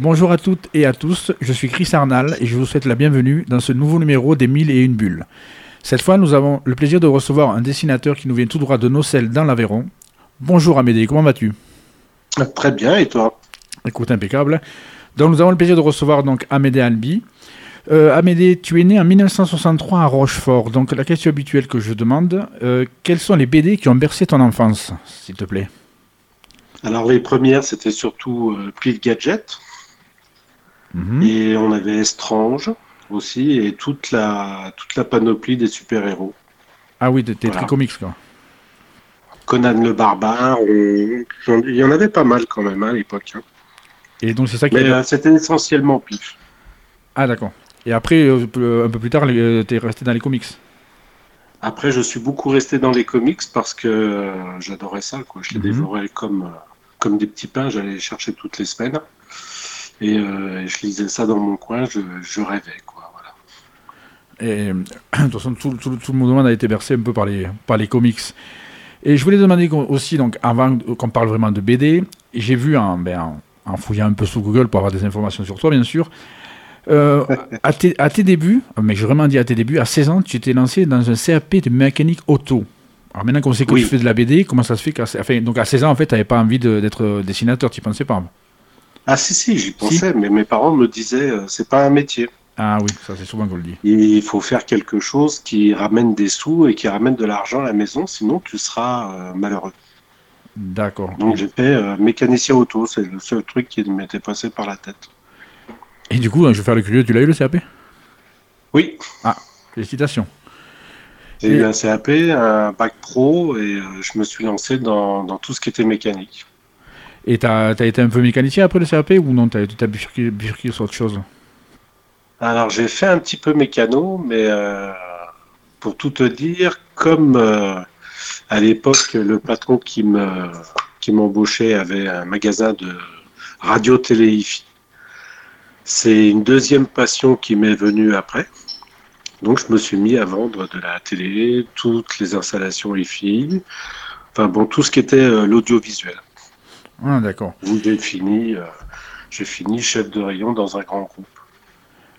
Bonjour à toutes et à tous, je suis Chris Arnal et je vous souhaite la bienvenue dans ce nouveau numéro des 1000 et une bulles. Cette fois, nous avons le plaisir de recevoir un dessinateur qui nous vient tout droit de Nocel dans l'Aveyron. Bonjour Amédée, comment vas-tu? Très bien, et toi? Écoute, impeccable. Donc nous avons le plaisir de recevoir donc Amédée Albi. Euh, Amédée, tu es né en 1963 à Rochefort. Donc la question habituelle que je demande, euh, quels sont les BD qui ont bercé ton enfance, s'il te plaît? Alors les premières, c'était surtout euh, Pile Gadget. Mhm. Et on avait Estrange aussi, et toute la, toute la panoplie des super-héros. Ah oui, t'es Voilà. comics quoi. Conan le barbare, on- il y en avait pas mal quand même hein, à l'époque. hein. Et donc c'est ça qui... Mais euh, c'était essentiellement pif. Ah d'accord. Et après, euh, peu- un peu plus tard, t'es resté dans les comics. Après, je suis beaucoup resté dans les comics parce que euh, j'adorais ça. Quoi. Je les Mhm. dévorais comme, euh, comme des petits pains. J'allais les chercher toutes les semaines. Et euh, je lisais ça dans mon coin. Je, je rêvais. Quoi, voilà. Et euh, de toute façon, tout, tout- tout le monde a été bercé un peu par les, par les comics. Et je voulais demander aussi, donc, avant qu'on parle vraiment de BD, j'ai vu en, ben, en, en fouillant un peu sur Google pour avoir des informations sur toi, bien sûr, euh, à, tes, à tes débuts, mais j'ai vraiment dit à tes débuts, à 16 ans, tu t'es lancé dans un CAP de mécanique auto. Alors maintenant qu'on sait que Oui. tu fais de la BD, comment ça se fait qu'à enfin, donc à 16 ans, en fait, tu n'avais pas envie d'être dessinateur, tu pensais pas Ah si, si, j'y pensais. Mais mes parents me disaient, euh, c'est pas un métier. Ah oui, ça c'est souvent qu'on le dit. Il faut faire quelque chose qui ramène des sous et qui ramène de l'argent à la maison. Sinon, tu seras euh, malheureux. D'accord. Donc j'ai fait euh, mécanicien auto. C'est le seul truc qui m'était passé par la tête. Et du coup, je vais faire le curieux, tu l'as eu le CAP Oui, Félicitations. J'ai Et- eu un CAP, un bac pro et je me suis lancé dans, dans tout ce qui était mécanique. Et t'as as été un peu mécanicien après le CAP ou non T'as as bifurqué, sur autre chose Alors j'ai fait un petit peu mécano, mais euh, pour tout te dire, comme euh, à l'époque le patron qui me qui m'embauchait avait un magasin de radio télé c'est une deuxième passion qui m'est venue après. Donc je me suis mis à vendre de la télé, toutes les installations hi enfin bon tout ce qui était euh, l'audiovisuel. Ah, d'accord. Où j'ai fini, euh, j'ai fini chef de rayon dans un grand groupe.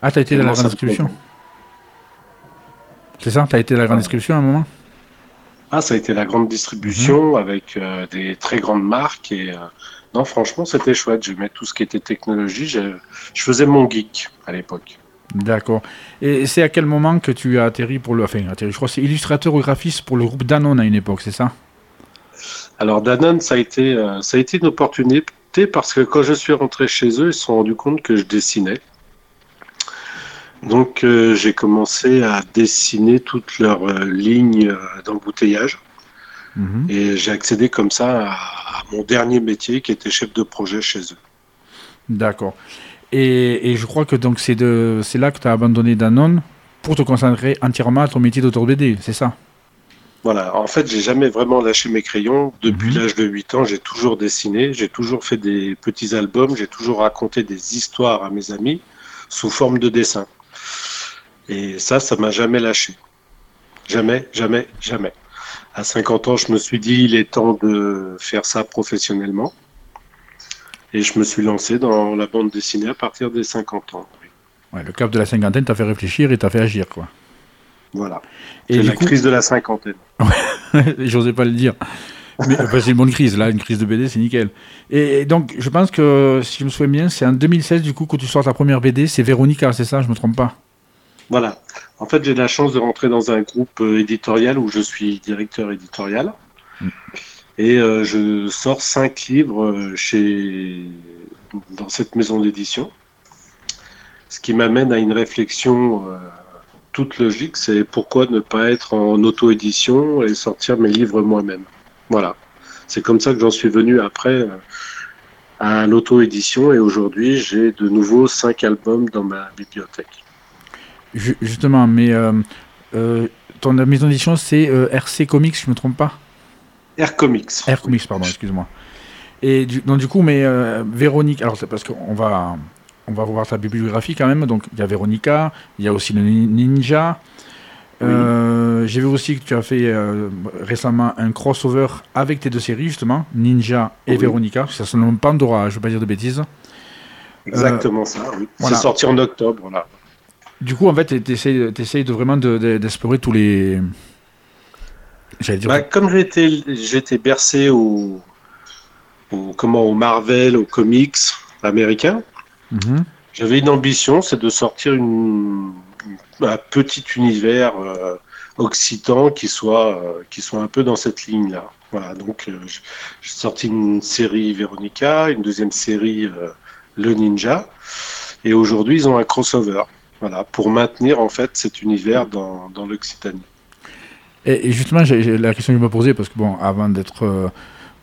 Ah, t'as été dans la grande distribution. C'est ça T'as été dans la grande distribution à un moment? Ah, ça a été la grande distribution Mhm. avec euh, des très grandes marques et euh, non, franchement, c'était chouette. J'aimais tout ce qui était technologie. Je, je faisais mon geek à l'époque. D'accord. Et c'est à quel moment que tu as atterri pour le. Enfin, atterri, je crois que c'est illustrateur ou graphiste pour le groupe Danone à une époque, c'est ça? Alors Danone, ça a été, euh, ça a été une opportunité parce que quand je suis rentré chez eux, ils se sont rendus compte que je dessinais. Donc euh, j'ai commencé à dessiner toutes leurs euh, lignes d'embouteillage Mhm. et j'ai accédé comme ça à, à mon dernier métier qui était chef de projet chez eux. D'accord. Et, et je crois que donc c'est là que tu as abandonné Danone pour te concentrer entièrement à ton métier d'auteur BD, c'est ça? Voilà, en fait, j'ai jamais vraiment lâché mes crayons. Depuis Mhm. l'âge de 8 ans, j'ai toujours dessiné, j'ai toujours fait des petits albums, j'ai toujours raconté des histoires à mes amis sous forme de dessin. Et ça, ça m'a jamais lâché. Jamais, jamais, jamais. À 50 ans, je me suis dit, il est temps de faire ça professionnellement. Et je me suis lancé dans la bande dessinée à partir des 50 ans. Ouais, le cap de la cinquantaine t'a fait réfléchir et t'a fait agir, quoi. Voilà. Et la coup, crise de la cinquantaine. j'osais pas le dire. Mais enfin, c'est une bonne crise, là, une crise de BD, c'est nickel. Et, et donc, je pense que, si je me souviens bien, c'est en 2016, du coup, que tu sors ta première BD, c'est Véronica, c'est ça, je me trompe pas? Voilà. En fait, j'ai la chance de rentrer dans un groupe euh, éditorial où je suis directeur éditorial. Mm. Et euh, je sors cinq livres euh, chez... dans cette maison d'édition. Ce qui m'amène à une réflexion euh, toute logique, c'est pourquoi ne pas être en auto-édition et sortir mes livres moi-même. Voilà. C'est comme ça que j'en suis venu après euh, à l'auto-édition et aujourd'hui j'ai de nouveau cinq albums dans ma bibliothèque. Ju- Justement, mais euh, euh, ton maison d'édition, c'est euh, RC Comics, je me trompe pas? Air Comics. R Comics, pardon, excuse-moi. Et du, donc, du coup, mais Véronique, alors c'est parce qu'on va, on va voir ta bibliographie quand même. Donc, il y a Véronica, il y a aussi le Ni- Ninja. Euh, J'ai vu aussi que tu as fait euh, récemment un crossover avec tes deux séries, justement, Ninja et Oui. Véronica. Ça se nomme Pandora, je ne veux pas dire de bêtises. Exactement ça, oui. C'est sorti en octobre. Du coup, en fait, tu essayes, de vraiment d'explorer tous les. Dire... Bah, comme j'étais bercé au, comment, au Marvel, aux comics américains, mhm. j'avais une ambition, c'est de sortir une, un petit univers euh, occitan qui soit, euh, qui soit un peu dans cette ligne-là. Voilà, donc euh, j'ai sorti une série Veronica, une deuxième série Le Ninja, et aujourd'hui ils ont un crossover. Voilà, pour maintenir en fait cet univers dans, dans l'Occitanie. Et, justement, la question que je me posais, parce que bon, avant d'être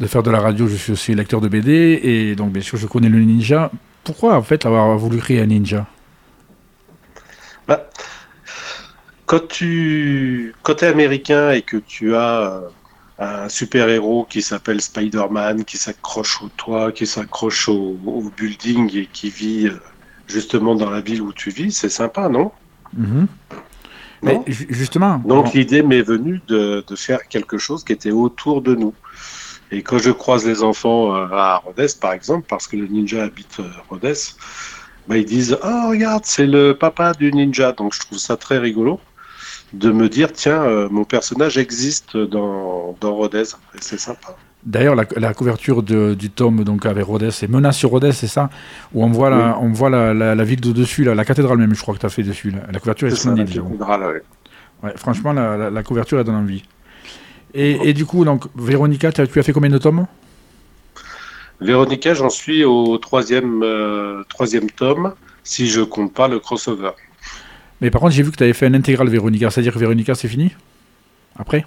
de faire de la radio, je suis aussi lecteur de BD, et donc bien sûr je connais le ninja. Pourquoi en fait avoir voulu créer un ninja? Bah, Quand tu quand es américain et que tu as euh, un super-héros qui s'appelle Spider-Man, qui s'accroche au toit, qui s'accroche au, building et qui vit euh, justement dans la ville où tu vis, c'est sympa, non? Mhm. Mais justement. Donc l'idée m'est venue de, de, faire quelque chose qui était autour de nous. Et quand je croise les enfants euh, à Rhodes, par exemple, parce que le ninja habite euh, Rhodes, bah, ils disent Oh, regarde, c'est le papa du ninja. Donc je trouve ça très rigolo de me dire Tiens, euh, mon personnage existe dans, dans Rhodes. c'est sympa. D'ailleurs, la, couverture du tome donc avec Rhodes, c'est Menace sur Rhodes, c'est ça? Où on voit, la, on voit la, la, ville de dessus, la, cathédrale même, je crois que tu as fait dessus. La, couverture est, splendide. ouais. franchement, la, couverture, elle donne envie. Et, du coup, donc, Véronica, tu as fait combien de tomes? Véronica, j'en suis au troisième, euh, troisième tome, si je compte pas le crossover. Mais par contre, j'ai vu que tu avais fait un intégral Véronica, c'est-à-dire que Véronica, c'est fini? Après?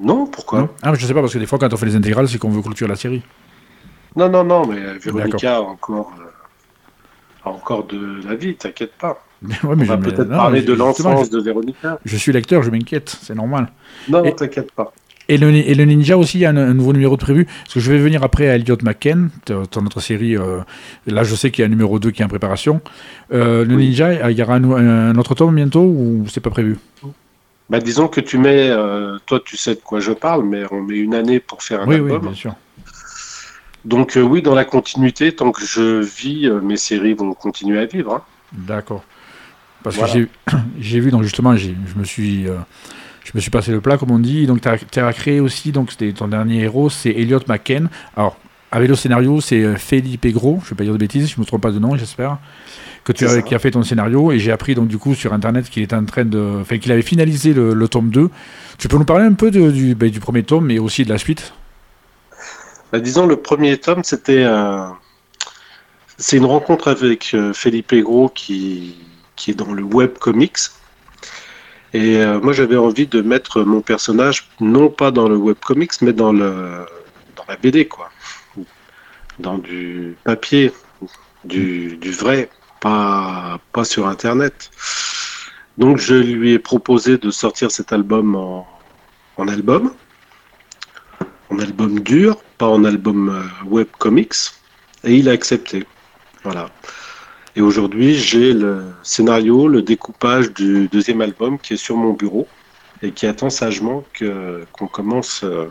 Non, pourquoi? Ah, je sais pas, parce que des fois, quand on fait les intégrales, c'est qu'on veut clôturer la série. Non, non, non, mais Véronica a encore, euh, encore de la vie, t'inquiète pas. On va peut-être parler de l'enfance de Véronica. Je suis lecteur, je m'inquiète, c'est normal. Non, t'inquiète pas. Et le, et le, Ninja aussi, il y a un, nouveau numéro de prévu. Parce que je vais venir après à Elliot McKen, ton autre série. Euh, là, je sais qu'il y a un numéro 2 qui est en préparation. Euh, le Ninja, il y aura un, autre tome bientôt ou c'est pas prévu? Bah, Disons que tu mets. Euh, toi, tu sais de quoi je parle, mais on met une année pour faire un album. Oui, bien sûr. Donc, oui, dans la continuité, tant que je vis, mes séries vont continuer à vivre. Hein. D'accord. Parce que j'ai vu, donc justement, je me suis. Euh, je me suis passé le plat, comme on dit. Donc, tu as, créé aussi, donc c'était ton dernier héros, c'est Elliot McKen. Alors, avec le scénario, c'est euh, Felipe Gros, je ne vais pas dire de bêtises, je ne me trompe pas de nom, j'espère, que tu as, qui a fait ton scénario. Et j'ai appris, donc, du coup, sur Internet qu'il était en train de. Enfin, qu'il avait finalisé le, tome 2. Tu peux nous parler un peu du, ben, du premier tome, mais aussi de la suite? Bah, Disons, le premier tome, c'était. C'est une rencontre avec euh, Felipe Gros qui qui est dans le web comics. Et euh, moi, j'avais envie de mettre mon personnage non pas dans le web comics, mais dans, le, dans la BD, quoi. Dans du papier, du, vrai, pas, pas sur Internet. Donc, je lui ai proposé de sortir cet album en, en album, en album dur, pas en album euh, web comics, et il a accepté. Voilà. Et aujourd'hui, j'ai le scénario, le découpage du deuxième album qui est sur mon bureau et qui attend sagement qu'on commence euh,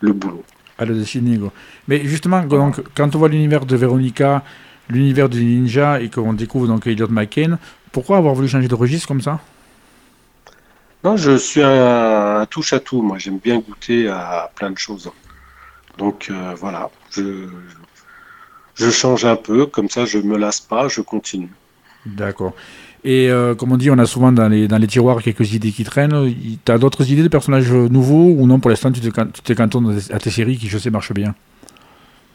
le boulot. À le dessiner. Mais justement, donc, quand on voit l'univers de Veronica, l'univers du ninja et qu'on découvre donc Elliot McCain, pourquoi avoir voulu changer de registre comme ça? Non, je suis un, touche à tout. Moi, j'aime bien goûter à plein de choses. Donc euh, voilà, je, je change un peu, comme ça je me lasse pas, je continue. D'accord. Et euh, comme on dit, on a souvent dans les, dans les tiroirs quelques idées qui traînent. Tu as d'autres idées de personnages nouveaux ou non Pour l'instant, tu te, cantonnes à tes séries qui, je sais, marchent bien?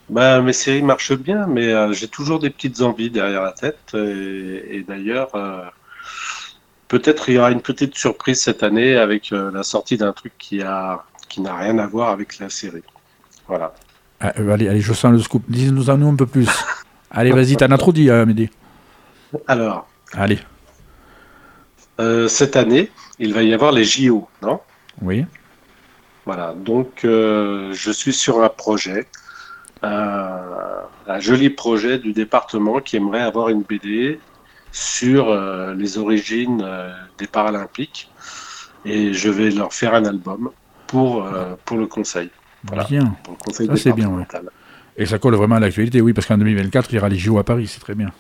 Bah, Mes séries marchent bien, mais euh, j'ai toujours des petites envies derrière la tête. Et, d'ailleurs, euh, peut-être il y aura une petite surprise cette année avec la sortie d'un truc qui n'a qui rien à voir avec la série. Voilà. Ah, euh, allez, allez, je sens le scoop. Dis-nous en nous un peu plus. allez, vas-y, t'en as trop dit, euh, Mehdi. Alors. Allez. Euh, cette année, il va y avoir les JO, non? Oui. Voilà, donc je suis sur un projet, un joli projet du département qui aimerait avoir une BD sur les origines des Paralympiques et je vais leur faire un album pour, pour le conseil. Bien. Ça, c'est bien. Et ça colle vraiment à l'actualité, oui, parce qu'en 2024, il y aura les JO à Paris, c'est très bien.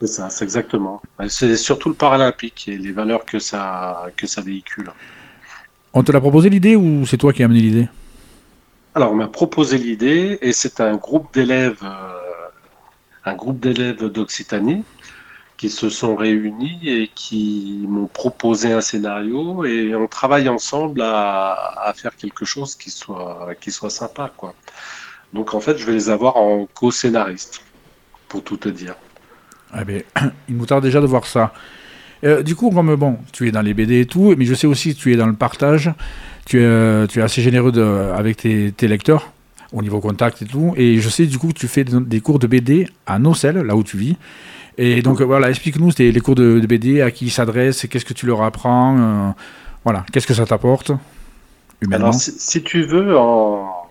C'est ça, c'est exactement. C'est surtout le paralympique et les valeurs que ça, que ça véhicule. On te l'a proposé l'idée ou c'est toi qui as amené l'idée? Alors, on m'a proposé l'idée et c'est un groupe d'élèves, euh, un groupe d'élèves d'Occitanie qui se sont réunis et qui m'ont proposé un scénario et on travaille ensemble à, faire quelque chose qui soit, qui soit sympa, quoi. Donc, en fait, je vais les avoir en co-scénariste, pour tout te dire. Ah ben, il nous tarde déjà de voir ça. Euh, du coup, comme bon, tu es dans les BD et tout, mais je sais aussi que tu es dans le partage. Tu es, euh, tu es assez généreux de, avec tes, tes, lecteurs au niveau contact et tout. Et je sais du coup que tu fais des cours de BD à Nocel, là où tu vis. Et donc voilà, explique-nous les cours de, BD, à qui ils s'adressent, qu'est-ce que tu leur apprends, euh, voilà, qu'est-ce que ça t'apporte Alors, si, tu veux, en,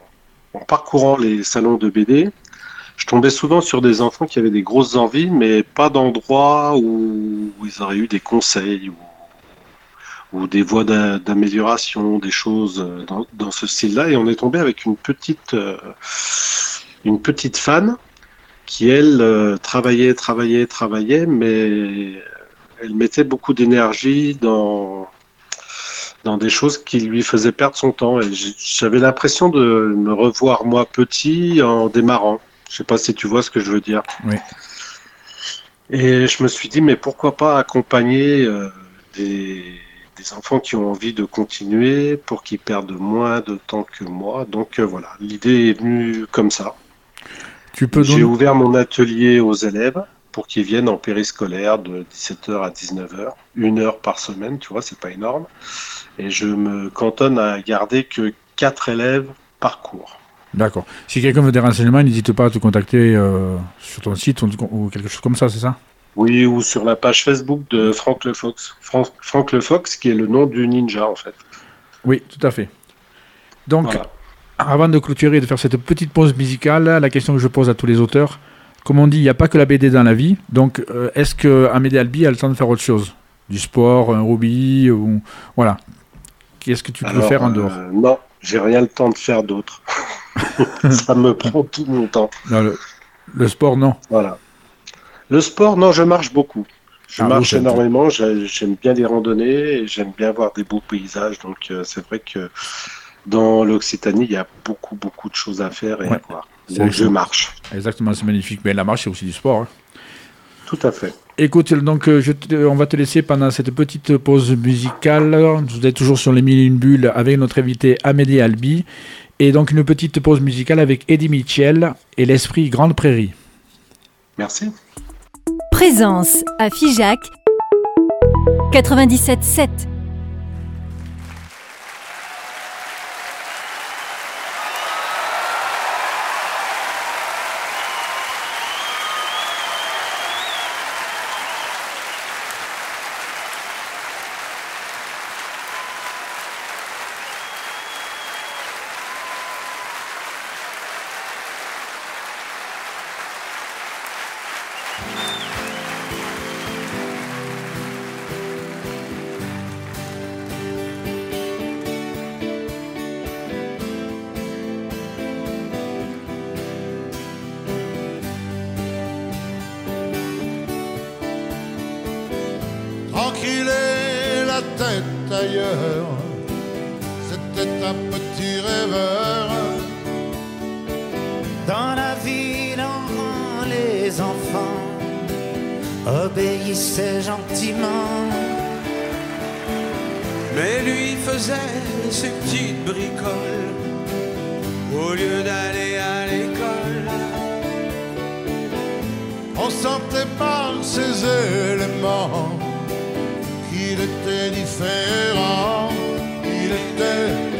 parcourant les salons de BD, je tombais souvent sur des enfants qui avaient des grosses envies, mais pas d'endroit où, ils auraient eu des conseils ou, des voies d'amélioration, des choses dans, dans ce style-là. Et on est tombé avec une petite, euh, une petite fan qui, elle, euh, travaillait, travaillait, travaillait, mais elle mettait beaucoup d'énergie dans, dans des choses qui lui faisaient perdre son temps. Et j'avais l'impression de me revoir moi petit en démarrant. Je sais pas si tu vois ce que je veux dire. Oui. Et je me suis dit, mais pourquoi pas accompagner euh, des, des, enfants qui ont envie de continuer pour qu'ils perdent moins de temps que moi. Donc euh, voilà, l'idée est venue comme ça. Tu peux J'ai ouvert mon atelier aux élèves pour qu'ils viennent en périscolaire de 17h à 19h, une heure par semaine, tu vois, c'est pas énorme. Et je me cantonne à garder que quatre élèves par cours. D'accord. Si quelqu'un veut des renseignements, n'hésite pas à te contacter euh, sur ton site ou, ou, quelque chose comme ça, c'est ça? Oui, ou sur la page Facebook de Franck Le Fox. Franck, Franck Le Fox, qui est le nom du ninja, en fait. Oui, tout à fait. Donc, voilà. Avant de clôturer et de faire cette petite pause musicale, la question que je pose à tous les auteurs, comme on dit, il n'y a pas que la BD dans la vie. Donc, euh, est-ce que Amédée Albi a le temps de faire autre chose? Du sport, un hobby ou... Voilà. Qu'est-ce que tu peux Alors, faire en dehors? euh, Non, j'ai rien le temps de faire d'autre. ça me prend tout mon temps. Non, le, le, sport, non. Voilà. Le sport, non, je marche beaucoup. Je ah, marche énormément, j'aime bien les randonnées j'aime bien voir des beaux paysages. Donc euh, c'est vrai que dans l'Occitanie, il y a beaucoup, beaucoup de choses à faire et ouais. à voir. Donc je marche. Exactement, c'est magnifique. Mais la marche, c'est aussi du sport. Hein. Tout à fait. Écoute, donc je te, on va te laisser pendant cette petite pause musicale. Vous êtes toujours sur les mille et une bulles avec notre invité Amédée Albi. Et donc une petite pause musicale avec Eddie Mitchell et l'esprit Grande Prairie. Merci. Présence à Figeac 97.7. Mais lui faisait ses petites bricoles au lieu d'aller à l'école. On sentait par ses éléments qu'il était différent. Il était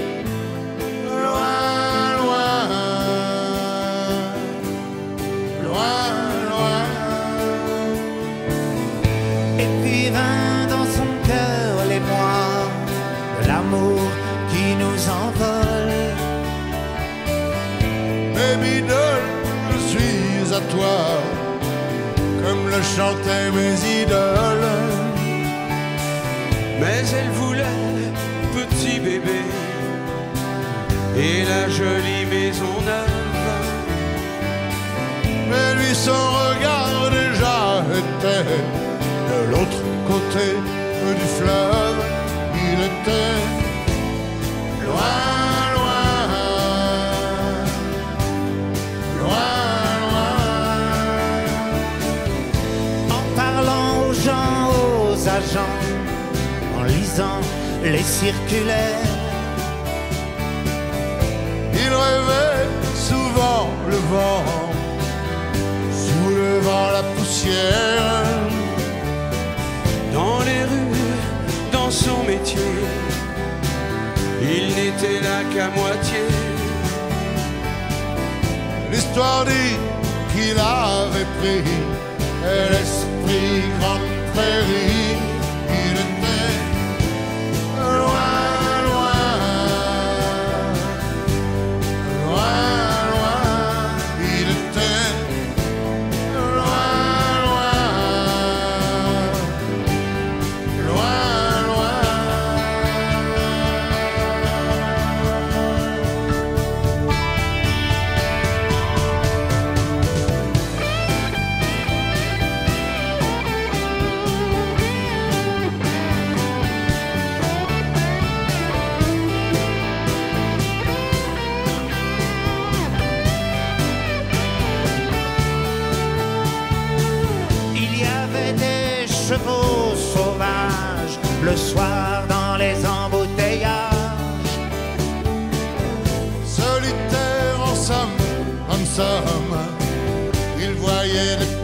comme le chantaient mes idoles. Mais elle voulait petit bébé et la jolie maison neuve. mais lui son regard déjà était de l'autre côté du fleuve. Il était les circulaires. Il rêvait souvent le vent, soulevant la poussière. Dans les rues, dans son métier, il n'était là qu'à moitié. L'histoire dit qu'il avait pris l'esprit grande prairie.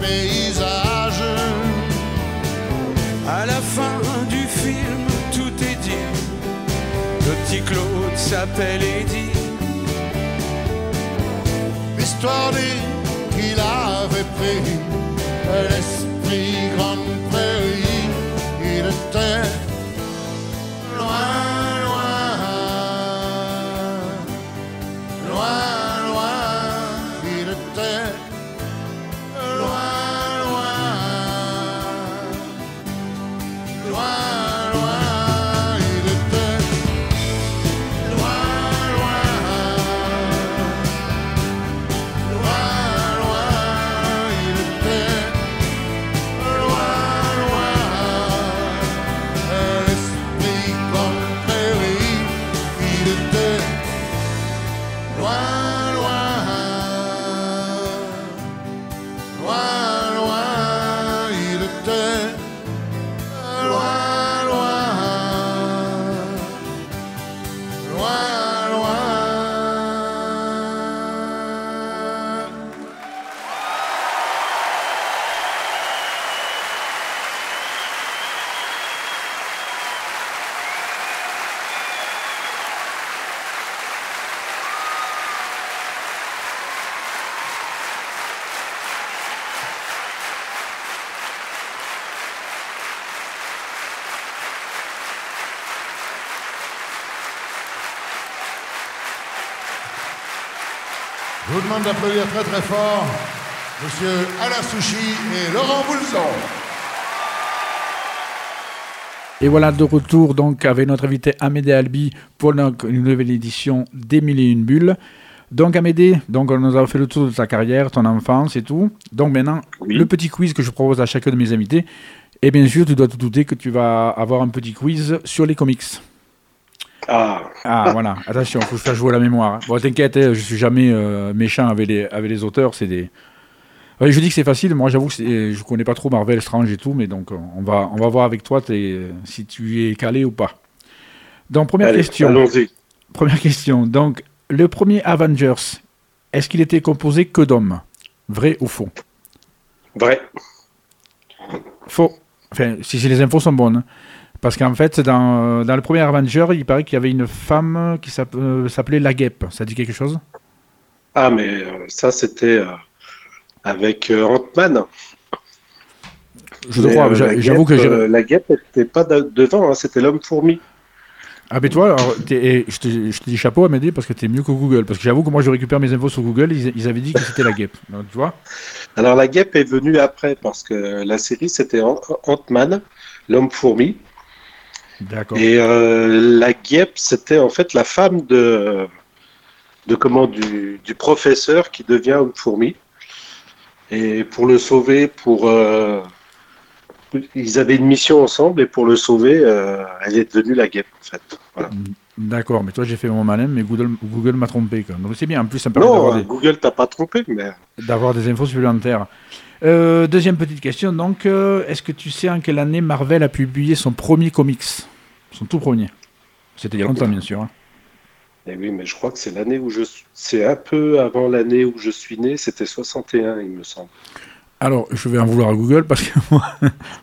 Paysages. À la fin du film, tout est dit. Le petit Claude s'appelle Eddie. L'histoire dit qu'il avait pris l'esprit grande prairie. Il était demande d'applaudir très très fort Monsieur Alain Souchi et Laurent Boulzon. Et voilà de retour donc avec notre invité Amédée Albi pour une nouvelle édition des Mille et une bulles. Donc Amédée, donc on nous a fait le tour de ta carrière, ton enfance et tout. Donc maintenant, Oui. le petit quiz que je propose à chacun de mes invités. Et bien sûr, tu dois te douter que tu vas avoir un petit quiz sur les comics. Ah, Ah voilà, attention, faut que je fasse jouer la mémoire. hein. Bon, t'inquiète, hein, je suis jamais euh, méchant avec les, avec les auteurs, c'est des... Ouais, je dis que c'est facile, moi j'avoue que c'est- je connais pas trop Marvel, Strange et tout, mais donc euh, on va, on va voir avec toi si tu es calé ou pas. Donc première allez, question, première question, donc le premier Avengers, est-ce qu'il était composé que d'hommes? Vrai ou faux? Vrai. Faux. Enfin, si si les infos sont bonnes. hein. Parce qu'en fait, dans, dans le premier Avenger, il paraît qu'il y avait une femme qui euh, s'appelait La Guêpe. Ça dit quelque chose? Ah, mais euh, ça, c'était euh, avec Ant-Man. Je Mais, crois, j'avoue que j'ai... la guêpe n'était pas de- devant, hein, c'était l'homme-fourmi. Ah ben toi, alors, t'es- et je, te, je te dis chapeau à m'aider parce que t'es mieux que Google. Parce que j'avoue que moi je récupère mes infos sur Google, ils, ils avaient dit que c'était la guêpe. Donc, tu vois? Alors, la guêpe est venue après, parce que la série, c'était Ant- Ant-Man, l'homme-fourmi. D'accord. Et euh, la guêpe, c'était en fait la femme de, de comment, du, du professeur qui devient homme-fourmi. Et pour le sauver, pour euh, ils avaient une mission ensemble et pour le sauver, euh, elle est devenue la guêpe en fait. Voilà. D'accord, mais toi j'ai fait mon malin, mais Google, Google m'a trompé. Quoi. Donc c'est bien, en plus ça me permet Non, des, Google t'a pas trompé, mais d'avoir des infos supplémentaires. Euh, deuxième petite question, donc est-ce que tu sais en quelle année Marvel a publié son premier comics? Son tout premier C'était il y a longtemps bien sûr. hein. eh oui, mais je crois que c'est l'année où je suis. C'est un peu avant l'année où je suis né. C'était 61, il me semble. Alors je vais en vouloir à Google parce que moi,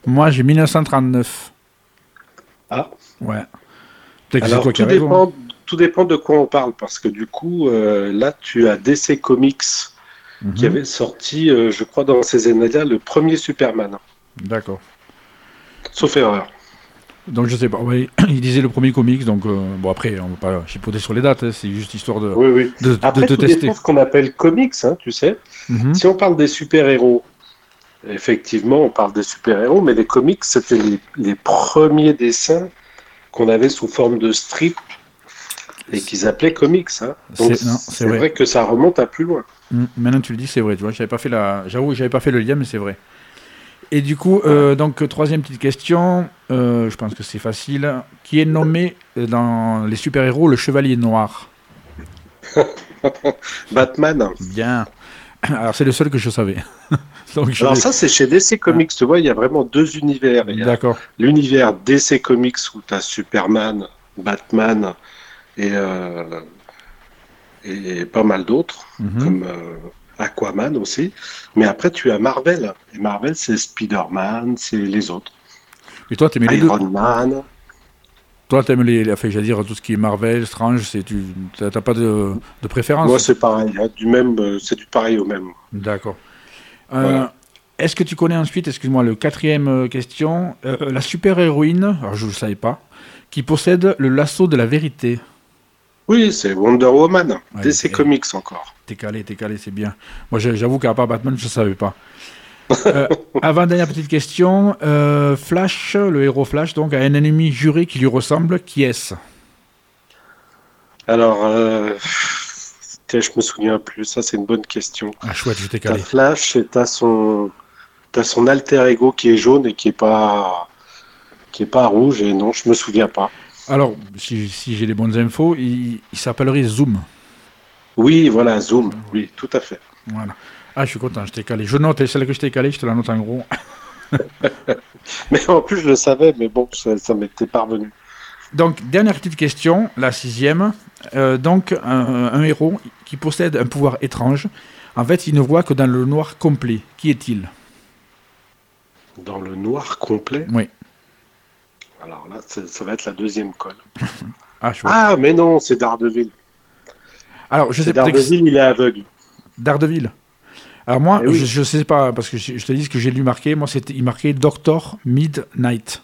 moi j'ai 1939. Ah. Ouais. Peut-être que c'est Alors toi qui tout as raison. hein. dépend, tout dépend de quoi on parle parce que du coup, euh, là, tu as DC Comics Mhm. qui avait sorti, euh, je crois, dans ces années-là, le premier Superman. D'accord. Sauf erreur. Donc je sais pas. ouais, il disait le premier comics, donc euh, bon après on va pas chipoter sur les dates, hein, c'est juste histoire de, Oui, oui. de, de Après, te tout tester. ce qu'on appelle comics, hein, tu sais. Mhm. Si on parle des super-héros, effectivement, on parle des super-héros, mais les comics, c'était les, les premiers dessins qu'on avait sous forme de strip et qu'ils appelaient comics. Hein. Donc, C'est- vrai. vrai. que ça remonte à plus loin. Mm, Maintenant tu le dis, c'est vrai. Tu vois, j'avais pas fait la, j'avoue, j'avais pas fait le lien, mais c'est vrai. Et du coup, euh, donc troisième petite question. euh, je pense que c'est facile. Qui est nommé dans les super héros le Chevalier Noir Batman. Bien. Alors c'est le seul que je savais. donc je Alors vais- ça, c'est chez DC Comics, tu vois, il y a vraiment deux univers. D'accord. l'univers DC Comics où tu as Superman, Batman et, euh, et pas mal d'autres, Mhm. comme Aquaman aussi. Mais après, tu as Marvel. Et Marvel, c'est Spider-Man, c'est les autres. Et toi, t'aimes les deux. Iron Man. Toi, t'aimes les, les- enfin, j'allais dire tout ce qui est Marvel, Strange. C'est tu, t'as pas de, de préférence. Moi, c'est pareil. hein, du même, euh, c'est du pareil au même. D'accord. Euh, Voilà. Est-ce que tu connais ensuite, excuse-moi, le quatrième euh, question, euh, la super-héroïne, alors je ne le savais pas, qui possède le lasso de la vérité? Oui, c'est Wonder Woman. Ouais, DC Comics encore. T'es calé, t'es calé, c'est bien. Moi, j'avoue qu'à part Batman, je ne savais pas. Euh, avant-dernière petite question, euh, Flash, le héros Flash, donc, a un ennemi juré qui lui ressemble, qui est-ce? Alors, euh, je me souviens plus. Ça, c'est une bonne question. Ah, chouette, je t'ai T'as calé. Flash et t'as son, t'as son alter ego qui est jaune et qui est pas, qui est pas rouge. Et non, je me souviens pas. Alors, si, si j'ai les bonnes infos, il, il s'appellerait Zoom. Oui, voilà, Zoom. Oui, tout à fait. Voilà. Ah, je suis content, je t'ai calé. Je note, et celle que je t'ai calée, je te la note en gros. Mais en plus, je le savais, mais bon, ça, ça m'était parvenu. Donc, dernière petite question, la sixième. Euh, donc, un, un héros qui possède un pouvoir étrange. En fait, il ne voit que dans le noir complet. Qui est-il? Dans le noir complet? Oui. Alors là, ça, ça va être la deuxième colle. Ah. Ah, mais non, c'est Daredevil. Alors, je sais que Daredevil, il est aveugle. Daredevil. Alors, moi, Eh oui. je ne sais pas, parce que je, je te dis ce que j'ai lu marqué. Moi, c'était, il marquait Doctor Midnight.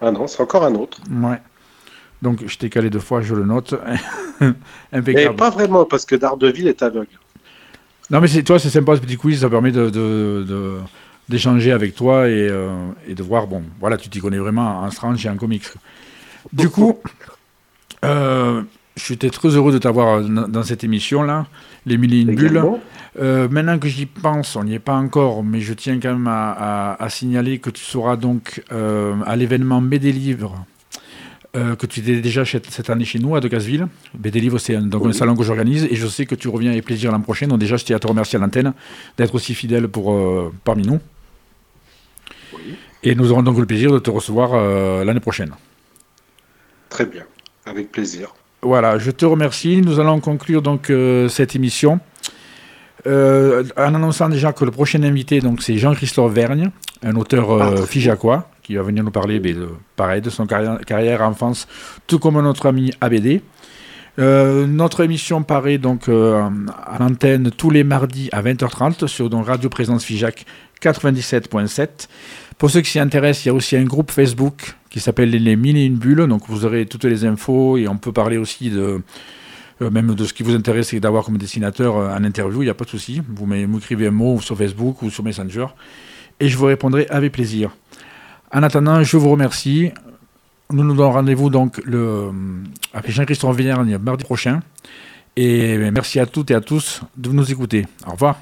Ah non, c'est encore un autre. Ouais. Donc, je t'ai calé deux fois, je le note. Mais Impeccable. pas vraiment, parce que Daredevil est aveugle. Non, mais c'est, toi, c'est sympa ce petit quiz, ça permet de, de- de- d'échanger avec toi et, euh, et de voir, bon, voilà, tu t'y connais vraiment en Strange et en comics. Du coup, euh, j'étais très heureux de t'avoir dans cette émission-là, les mille et une bulles. Euh, maintenant que j'y pense, on n'y est pas encore, mais je tiens quand même à, à- à signaler que tu seras donc euh, à l'événement BD Livre. euh, que tu étais déjà chez- cette année chez nous à Decazeville. BD Livre, c'est un, donc un Oui. salon que j'organise et je sais que tu reviens avec plaisir l'an prochain. Donc, déjà, je tiens à te remercier à l'antenne d'être aussi fidèle pour, parmi nous. Et nous aurons donc le plaisir de te recevoir euh, l'année prochaine. Très bien, avec plaisir. Voilà, je te remercie. Nous allons conclure donc euh, cette émission Euh, en annonçant déjà que le prochain invité donc c'est Jean-Christophe Vergne, un auteur Ah. figeacois qui va venir nous parler ben, de, pareil de son carrière, carrière enfance, tout comme notre ami ABD. Euh, notre émission paraît donc euh, à l'antenne tous les mardis à 20h30 sur donc, Radio Présence Figeac 97.7. Pour ceux qui s'y intéressent, il y a aussi un groupe Facebook qui s'appelle Les Mille et une bulles. Donc vous aurez toutes les infos et on peut parler aussi de euh, même de ce qui vous intéresse et d'avoir comme dessinateur euh, en interview. Il n'y a pas de souci. Vous m'é- m'écrivez un mot sur Facebook ou sur Messenger et je vous répondrai avec plaisir. En attendant, je vous remercie. Nous nous donnons rendez-vous donc le, avec Jean-Christophe Vierne mardi prochain. Et merci à toutes et à tous de nous écouter. Au revoir.